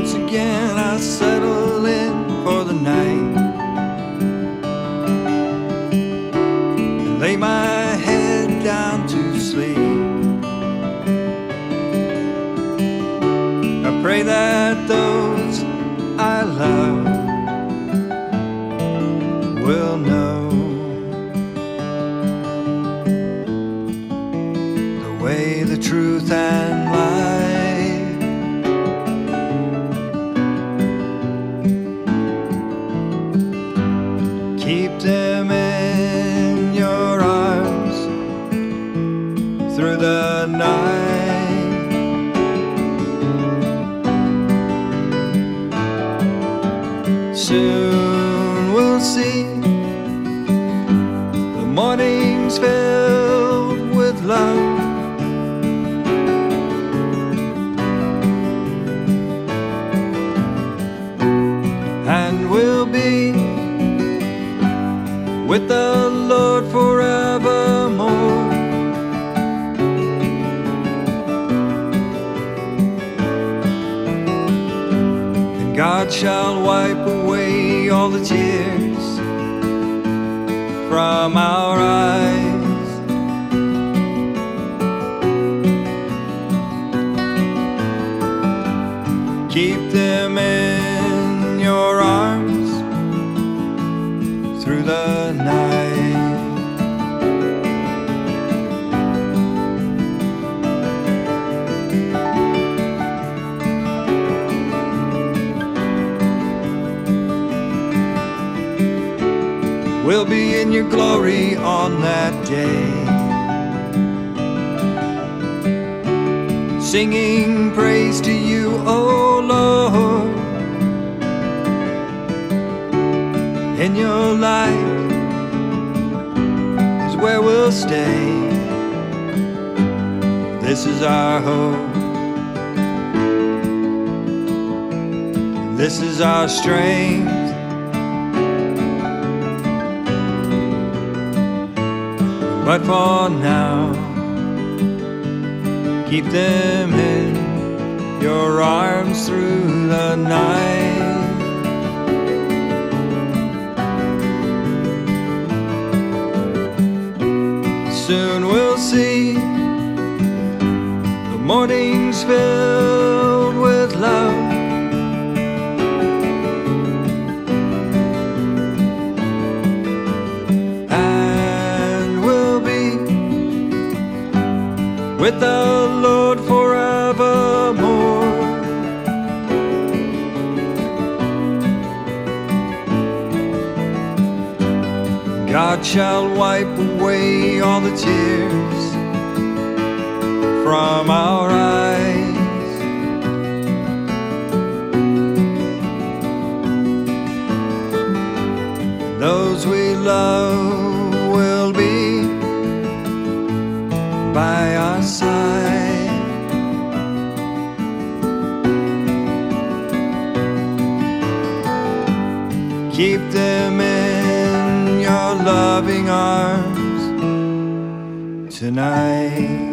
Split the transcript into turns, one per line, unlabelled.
Once again, I settle in for the night and lay my head down to sleep. I pray that those I love will know the way, the truth, and life. Keep them in your arms through the night. Soon we'll see with the Lord forevermore. And God shall wipe away all the tears from our eyes. Keep them in through the night. We'll be in your glory on that day. Singing praise to you, O Lord. In your light is where we'll stay. This is our hope. This is our strength. But for now, keep them in your arms through the night. Soon we'll see the mornings filled with love. And we'll be with the Lord God shall wipe away all the tears from our eyes. Those we love will be by our side. Keep them in loving arms tonight.